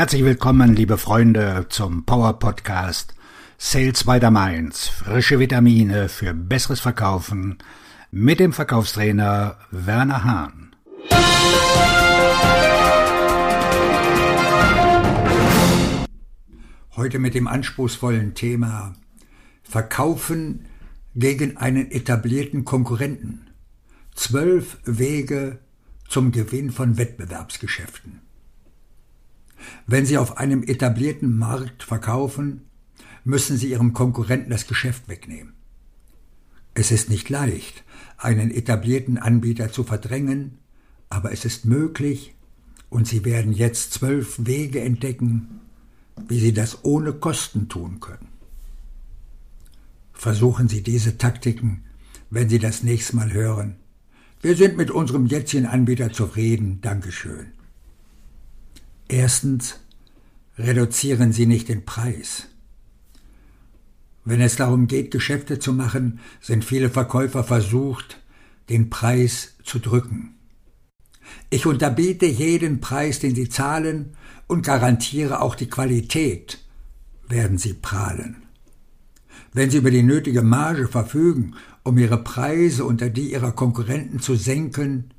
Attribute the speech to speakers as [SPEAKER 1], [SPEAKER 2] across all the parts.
[SPEAKER 1] Herzlich willkommen, liebe Freunde, zum Power Podcast Sales by the Mainz. Frische Vitamine für besseres Verkaufen mit dem Verkaufstrainer Werner Hahn.
[SPEAKER 2] Heute mit dem anspruchsvollen Thema Verkaufen gegen einen etablierten Konkurrenten. Zwölf Wege zum Gewinn von Wettbewerbsgeschäften. Wenn Sie auf einem etablierten Markt verkaufen, müssen Sie Ihrem Konkurrenten das Geschäft wegnehmen. Es ist nicht leicht, einen etablierten Anbieter zu verdrängen, aber es ist möglich und Sie werden jetzt zwölf Wege entdecken, wie Sie das ohne Kosten tun können. Versuchen Sie diese Taktiken, wenn Sie das nächste Mal hören. Wir sind mit unserem jetzigen Anbieter zufrieden, Dankeschön. Erstens, reduzieren Sie nicht den Preis. Wenn es darum geht, Geschäfte zu machen, sind viele Verkäufer versucht, den Preis zu drücken. Ich unterbiete jeden Preis, den Sie zahlen, und garantiere auch die Qualität, werden Sie prahlen. Wenn Sie über die nötige Marge verfügen, um Ihre Preise unter die Ihrer Konkurrenten zu senken,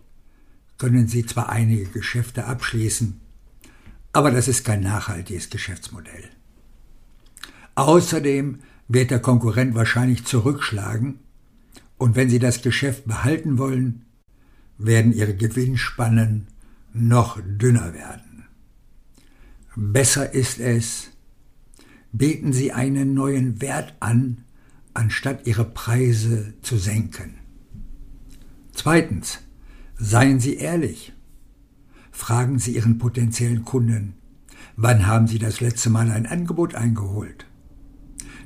[SPEAKER 2] können Sie zwar einige Geschäfte abschließen, aber das ist kein nachhaltiges Geschäftsmodell. Außerdem wird der Konkurrent wahrscheinlich zurückschlagen, und wenn Sie das Geschäft behalten wollen, werden Ihre Gewinnspannen noch dünner werden. Besser ist es, bieten Sie einen neuen Wert an, anstatt Ihre Preise zu senken. Zweitens, seien Sie ehrlich. Fragen Sie Ihren potenziellen Kunden, wann haben Sie das letzte Mal ein Angebot eingeholt?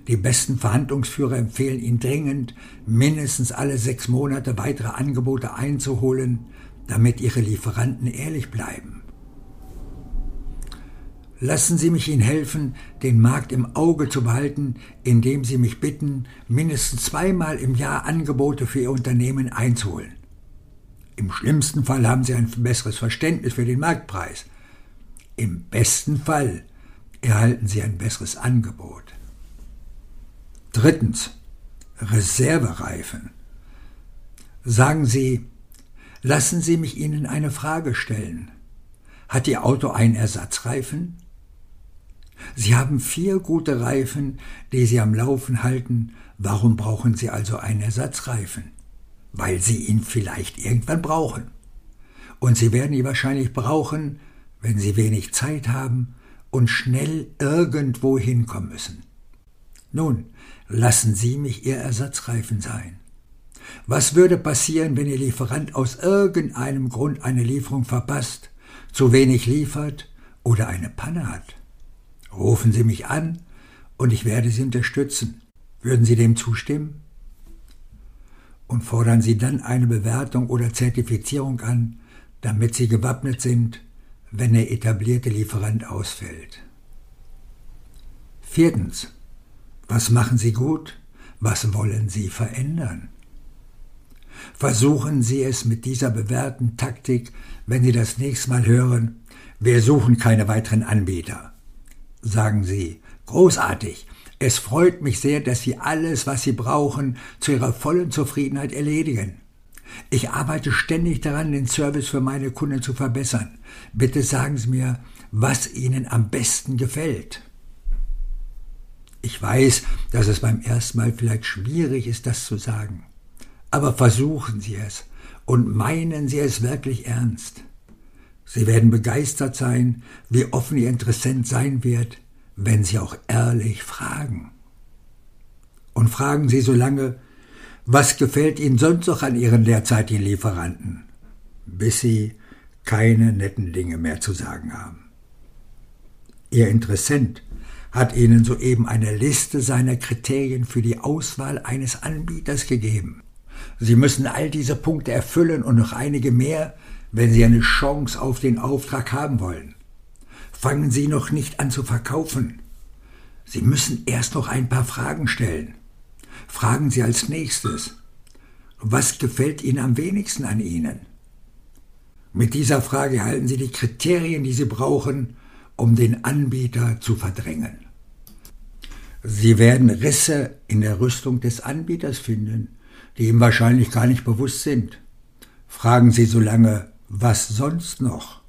[SPEAKER 2] Die besten Verhandlungsführer empfehlen Ihnen dringend, mindestens alle sechs Monate weitere Angebote einzuholen, damit Ihre Lieferanten ehrlich bleiben. Lassen Sie mich Ihnen helfen, den Markt im Auge zu behalten, indem Sie mich bitten, mindestens zweimal im Jahr Angebote für Ihr Unternehmen einzuholen. Im schlimmsten Fall haben Sie ein besseres Verständnis für den Marktpreis. Im besten Fall erhalten Sie ein besseres Angebot. Drittens. Reservereifen. Sagen Sie, lassen Sie mich Ihnen eine Frage stellen. Hat Ihr Auto einen Ersatzreifen? Sie haben vier gute Reifen, die Sie am Laufen halten. Warum brauchen Sie also einen Ersatzreifen? Weil sie ihn vielleicht irgendwann brauchen. Und sie werden ihn wahrscheinlich brauchen, wenn sie wenig Zeit haben und schnell irgendwo hinkommen müssen. Nun, lassen Sie mich Ihr Ersatzreifen sein. Was würde passieren, wenn Ihr Lieferant aus irgendeinem Grund eine Lieferung verpasst, zu wenig liefert oder eine Panne hat? Rufen Sie mich an und ich werde Sie unterstützen. Würden Sie dem zustimmen? Und fordern sie dann eine Bewertung oder Zertifizierung an, damit sie gewappnet sind, wenn der etablierte Lieferant ausfällt. Viertens. Was machen Sie gut? Was wollen Sie verändern? Versuchen Sie es mit dieser bewährten Taktik, wenn Sie das nächste Mal hören, wir suchen keine weiteren Anbieter. Sagen Sie, großartig, es freut mich sehr, dass Sie alles, was Sie brauchen, zu Ihrer vollen Zufriedenheit erledigen. Ich arbeite ständig daran, den Service für meine Kunden zu verbessern. Bitte sagen Sie mir, was Ihnen am besten gefällt. Ich weiß, dass es beim ersten Mal vielleicht schwierig ist, das zu sagen. Aber versuchen Sie es und meinen Sie es wirklich ernst. Sie werden begeistert sein, wie offen Ihr Interessent sein wird, wenn Sie auch ehrlich fragen. Und fragen Sie so lange, was gefällt Ihnen sonst noch an Ihren derzeitigen Lieferanten, bis Sie keine netten Dinge mehr zu sagen haben. Ihr Interessent hat Ihnen soeben eine Liste seiner Kriterien für die Auswahl eines Anbieters gegeben. Sie müssen all diese Punkte erfüllen und noch einige mehr, wenn Sie eine Chance auf den Auftrag haben wollen fangen Sie noch nicht an zu verkaufen. Sie müssen erst noch ein paar Fragen stellen. Fragen Sie als nächstes, was gefällt Ihnen am wenigsten an Ihnen? Mit dieser Frage erhalten Sie die Kriterien, die Sie brauchen, um den Anbieter zu verdrängen. Sie werden Risse in der Rüstung des Anbieters finden, die ihm wahrscheinlich gar nicht bewusst sind. Fragen Sie so lange, was sonst noch,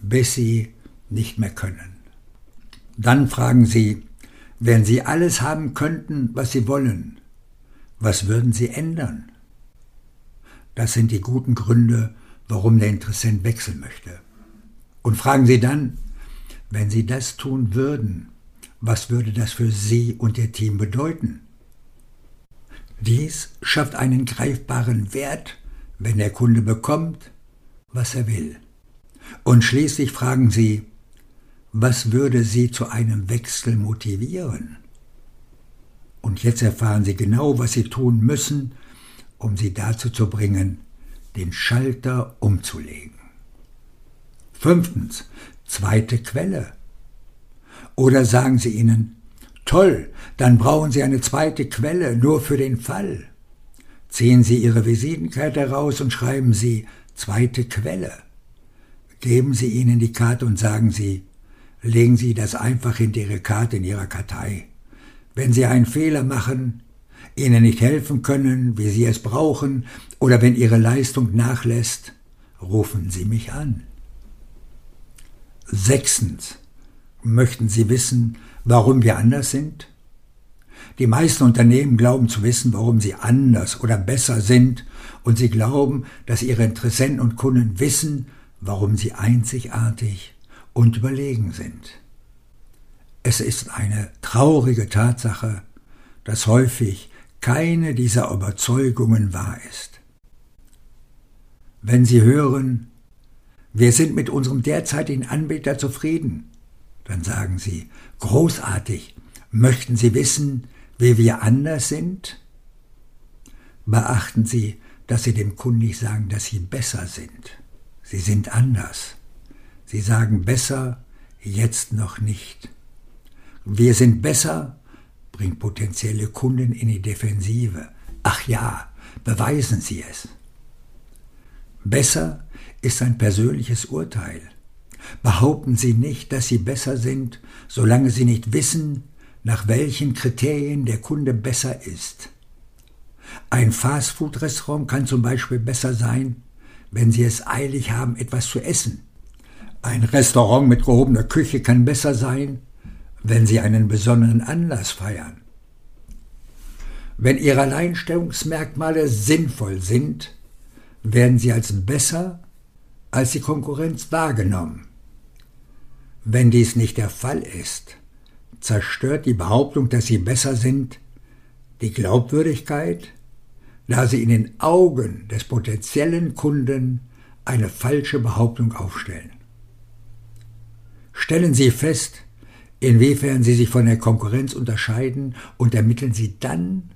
[SPEAKER 2] bis Sie nicht mehr können. Dann fragen Sie, wenn Sie alles haben könnten, was Sie wollen, was würden Sie ändern? Das sind die guten Gründe, warum der Interessent wechseln möchte. Und fragen Sie dann, wenn Sie das tun würden, was würde das für Sie und Ihr Team bedeuten? Dies schafft einen greifbaren Wert, wenn der Kunde bekommt, was er will. Und schließlich fragen Sie, was würde Sie zu einem Wechsel motivieren? Und jetzt erfahren Sie genau, was Sie tun müssen, um Sie dazu zu bringen, den Schalter umzulegen. Fünftens, zweite Quelle. Oder sagen Sie ihnen, toll, dann brauchen Sie eine zweite Quelle nur für den Fall. Ziehen Sie Ihre Visitenkarte heraus und schreiben Sie zweite Quelle. Geben Sie ihnen die Karte und sagen Sie, legen Sie das einfach hinter Ihre Karte in Ihrer Kartei. Wenn Sie einen Fehler machen, Ihnen nicht helfen können, wie Sie es brauchen, oder wenn Ihre Leistung nachlässt, rufen Sie mich an. Sechstens. Möchten Sie wissen, warum wir anders sind? Die meisten Unternehmen glauben zu wissen, warum sie anders oder besser sind, und sie glauben, dass ihre Interessenten und Kunden wissen, warum sie einzigartig und überlegen sind. Es ist eine traurige Tatsache, dass häufig keine dieser Überzeugungen wahr ist. Wenn Sie hören, wir sind mit unserem derzeitigen Anbieter zufrieden, dann sagen Sie, großartig, möchten Sie wissen, wie wir anders sind? Beachten Sie, dass Sie dem Kunden nicht sagen, dass Sie besser sind. Sie sind anders. Sie sagen besser, jetzt noch nicht. Wir sind besser, bringt potenzielle Kunden in die Defensive. Ach ja, beweisen Sie es. Besser ist ein persönliches Urteil. Behaupten Sie nicht, dass Sie besser sind, solange Sie nicht wissen, nach welchen Kriterien der Kunde besser ist. Ein Fastfood-Restaurant kann zum Beispiel besser sein, wenn Sie es eilig haben, etwas zu essen. Ein Restaurant mit gehobener Küche kann besser sein, wenn Sie einen besonderen Anlass feiern. Wenn Ihre Alleinstellungsmerkmale sinnvoll sind, werden Sie als besser als die Konkurrenz wahrgenommen. Wenn dies nicht der Fall ist, zerstört die Behauptung, dass Sie besser sind, die Glaubwürdigkeit, da Sie in den Augen des potenziellen Kunden eine falsche Behauptung aufstellen. Stellen Sie fest, inwiefern sie sich von der Konkurrenz unterscheiden und ermitteln sie dann,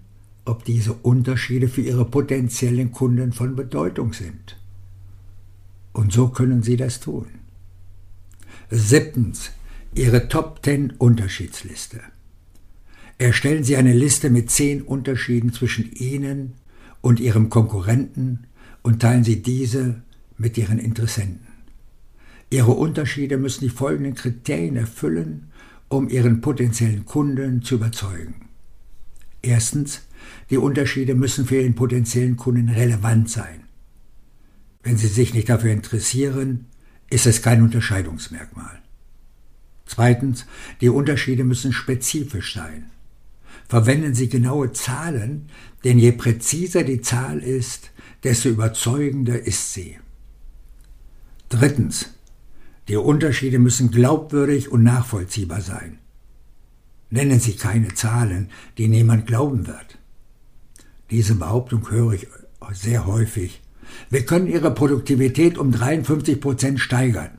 [SPEAKER 2] ob diese Unterschiede für ihre potenziellen Kunden von Bedeutung sind. Und so können sie das tun. Siebtens, Ihre Top 10 Unterschiedsliste. Erstellen Sie eine Liste mit zehn Unterschieden zwischen Ihnen und Ihrem Konkurrenten und teilen Sie diese mit Ihren Interessenten. Ihre Unterschiede müssen die folgenden Kriterien erfüllen um ihren potenziellen Kunden zu überzeugen. Erstens, die Unterschiede müssen für ihren potenziellen Kunden relevant sein. Wenn sie sich nicht dafür interessieren, ist es kein Unterscheidungsmerkmal. Zweitens, die Unterschiede müssen spezifisch sein. Verwenden Sie genaue Zahlen, denn je präziser die Zahl ist, desto überzeugender ist sie. Drittens, die Unterschiede müssen glaubwürdig und nachvollziehbar sein. Nennen Sie keine Zahlen, die niemand glauben wird. Diese Behauptung höre ich sehr häufig. Wir können Ihre Produktivität um 53 Prozent steigern.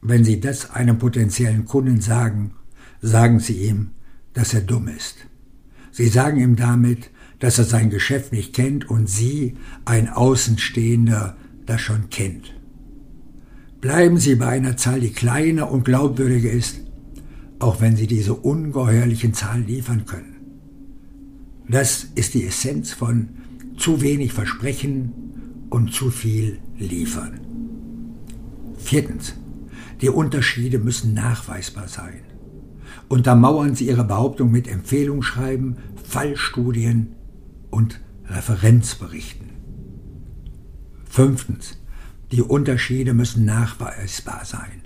[SPEAKER 2] Wenn Sie das einem potenziellen Kunden sagen, sagen Sie ihm, dass er dumm ist. Sie sagen ihm damit, dass er sein Geschäft nicht kennt und Sie, ein Außenstehender, das schon kennt. Bleiben Sie bei einer Zahl, die kleiner und glaubwürdiger ist, auch wenn Sie diese ungeheuerlichen Zahlen liefern können. Das ist die Essenz von zu wenig versprechen und zu viel liefern. Viertens. Die Unterschiede müssen nachweisbar sein. Untermauern Sie Ihre Behauptung mit Empfehlungsschreiben, Fallstudien und Referenzberichten. Fünftens. Die Unterschiede müssen nachweisbar sein.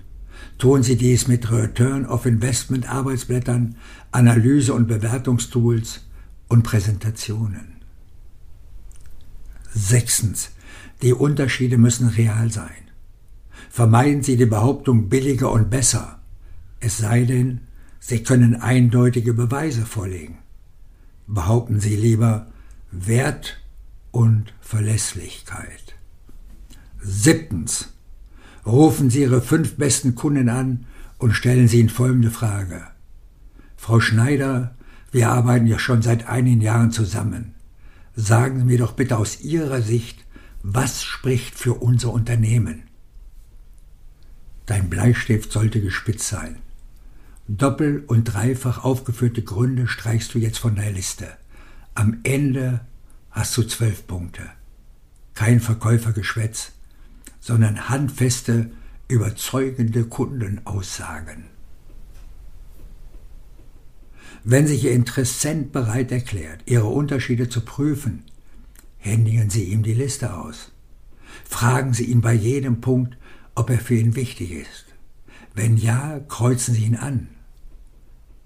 [SPEAKER 2] Tun Sie dies mit Return of Investment Arbeitsblättern, Analyse- und Bewertungstools und Präsentationen. Sechstens. Die Unterschiede müssen real sein. Vermeiden Sie die Behauptung billiger und besser, es sei denn, Sie können eindeutige Beweise vorlegen. Behaupten Sie lieber Wert und Verlässlichkeit. Siebtens. Rufen Sie Ihre fünf besten Kunden an und stellen Sie ihnen folgende Frage. Frau Schneider, wir arbeiten ja schon seit einigen Jahren zusammen. Sagen Sie mir doch bitte aus Ihrer Sicht, was spricht für unser Unternehmen? Dein Bleistift sollte gespitzt sein. Doppel- und dreifach aufgeführte Gründe streichst du jetzt von der Liste. Am Ende hast du zwölf Punkte. Kein Verkäufergeschwätz, sondern handfeste, überzeugende Kundenaussagen. Wenn sich Ihr Interessent bereit erklärt, Ihre Unterschiede zu prüfen, händigen Sie ihm die Liste aus. Fragen Sie ihn bei jedem Punkt, ob er für ihn wichtig ist. Wenn ja, kreuzen Sie ihn an.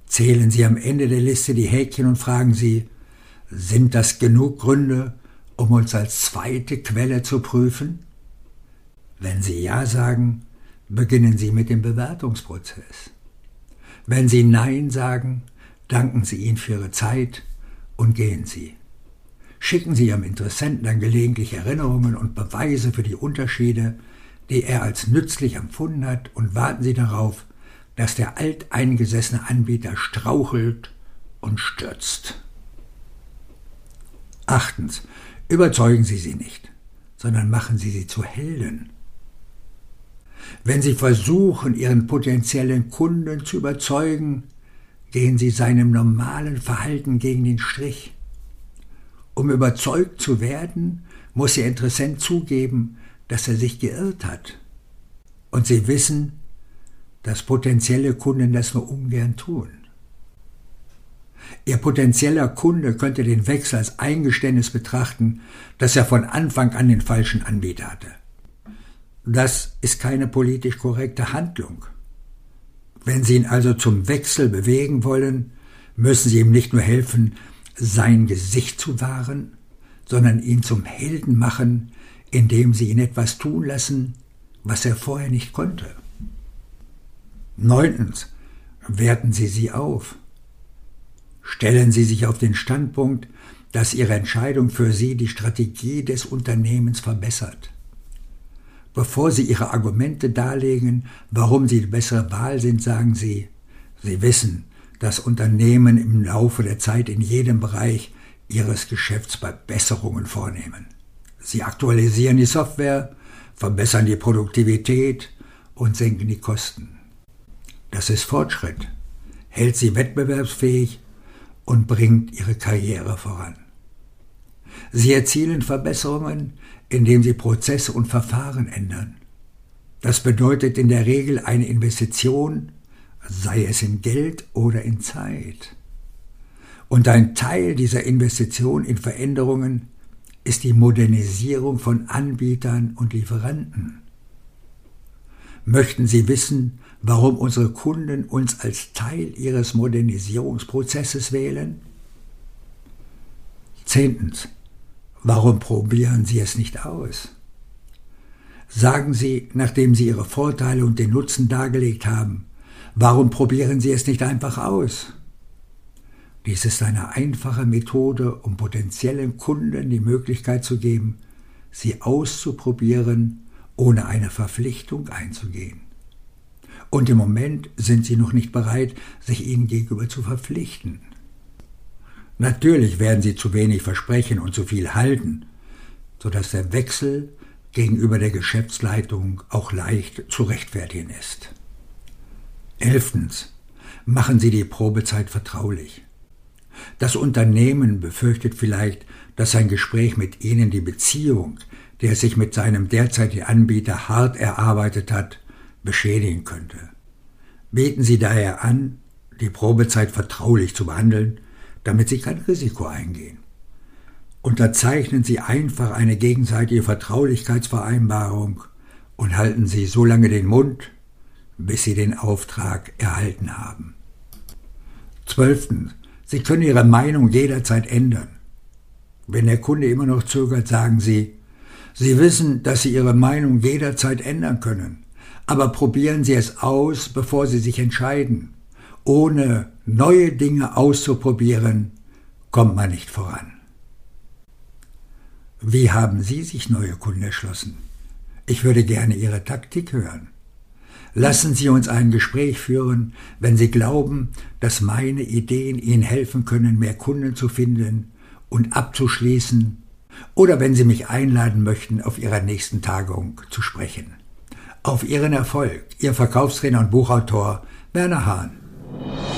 [SPEAKER 2] Zählen Sie am Ende der Liste die Häkchen und fragen Sie, sind das genug Gründe, um uns als zweite Quelle zu prüfen? Wenn Sie Ja sagen, beginnen Sie mit dem Bewertungsprozess. Wenn Sie Nein sagen, danken Sie ihnen für Ihre Zeit und gehen Sie. Schicken Sie Ihrem Interessenten dann gelegentlich Erinnerungen und Beweise für die Unterschiede, die er als nützlich empfunden hat, und warten Sie darauf, dass der alteingesessene Anbieter strauchelt und stürzt. Achtens, überzeugen Sie sie nicht, sondern machen Sie sie zu Helden. Wenn Sie versuchen, Ihren potenziellen Kunden zu überzeugen, gehen Sie seinem normalen Verhalten gegen den Strich. Um überzeugt zu werden, muss Ihr Interessent zugeben, dass er sich geirrt hat. Und Sie wissen, dass potenzielle Kunden das nur ungern tun. Ihr potenzieller Kunde könnte den Wechsel als Eingeständnis betrachten, dass er von Anfang an den falschen Anbieter hatte. Das ist keine politisch korrekte Handlung. Wenn Sie ihn also zum Wechsel bewegen wollen, müssen Sie ihm nicht nur helfen, sein Gesicht zu wahren, sondern ihn zum Helden machen, indem Sie ihn etwas tun lassen, was er vorher nicht konnte. Neuntens, werten Sie sie auf. Stellen Sie sich auf den Standpunkt, dass Ihre Entscheidung für Sie die Strategie des Unternehmens verbessert bevor Sie Ihre Argumente darlegen, warum Sie die bessere Wahl sind, sagen Sie, Sie wissen, dass Unternehmen im Laufe der Zeit in jedem Bereich ihres Geschäfts Verbesserungen vornehmen. Sie aktualisieren die Software, verbessern die Produktivität und senken die Kosten. Das ist Fortschritt, hält sie wettbewerbsfähig und bringt ihre Karriere voran. Sie erzielen Verbesserungen, indem sie Prozesse und Verfahren ändern. Das bedeutet in der Regel eine Investition, sei es in Geld oder in Zeit. Und ein Teil dieser Investition in Veränderungen ist die Modernisierung von Anbietern und Lieferanten. Möchten Sie wissen, warum unsere Kunden uns als Teil ihres Modernisierungsprozesses wählen? Zehntens. Warum probieren Sie es nicht aus? Sagen Sie, nachdem Sie Ihre Vorteile und den Nutzen dargelegt haben, warum probieren Sie es nicht einfach aus? Dies ist eine einfache Methode, um potenziellen Kunden die Möglichkeit zu geben, sie auszuprobieren, ohne eine Verpflichtung einzugehen. Und im Moment sind sie noch nicht bereit, sich ihnen gegenüber zu verpflichten. Natürlich werden sie zu wenig versprechen und zu viel halten, so dass der Wechsel gegenüber der Geschäftsleitung auch leicht zu rechtfertigen ist. Elftens. Machen Sie die Probezeit vertraulich. Das Unternehmen befürchtet vielleicht, dass ein Gespräch mit Ihnen die Beziehung, die er sich mit seinem derzeitigen Anbieter hart erarbeitet hat, beschädigen könnte. Bieten Sie daher an, die Probezeit vertraulich zu behandeln, damit Sie kein Risiko eingehen. Unterzeichnen Sie einfach eine gegenseitige Vertraulichkeitsvereinbarung und halten Sie so lange den Mund, bis Sie den Auftrag erhalten haben. Zwölftens. Sie können Ihre Meinung jederzeit ändern. Wenn der Kunde immer noch zögert, sagen Sie, Sie wissen, dass Sie Ihre Meinung jederzeit ändern können, aber probieren Sie es aus, bevor Sie sich entscheiden. Ohne neue Dinge auszuprobieren, kommt man nicht voran. Wie haben Sie sich neue Kunden erschlossen? Ich würde gerne Ihre Taktik hören. Lassen Sie uns ein Gespräch führen, wenn Sie glauben, dass meine Ideen Ihnen helfen können, mehr Kunden zu finden und abzuschließen, oder wenn Sie mich einladen möchten, auf Ihrer nächsten Tagung zu sprechen. Auf Ihren Erfolg, Ihr Verkaufstrainer und Buchautor Werner Hahn. Bye.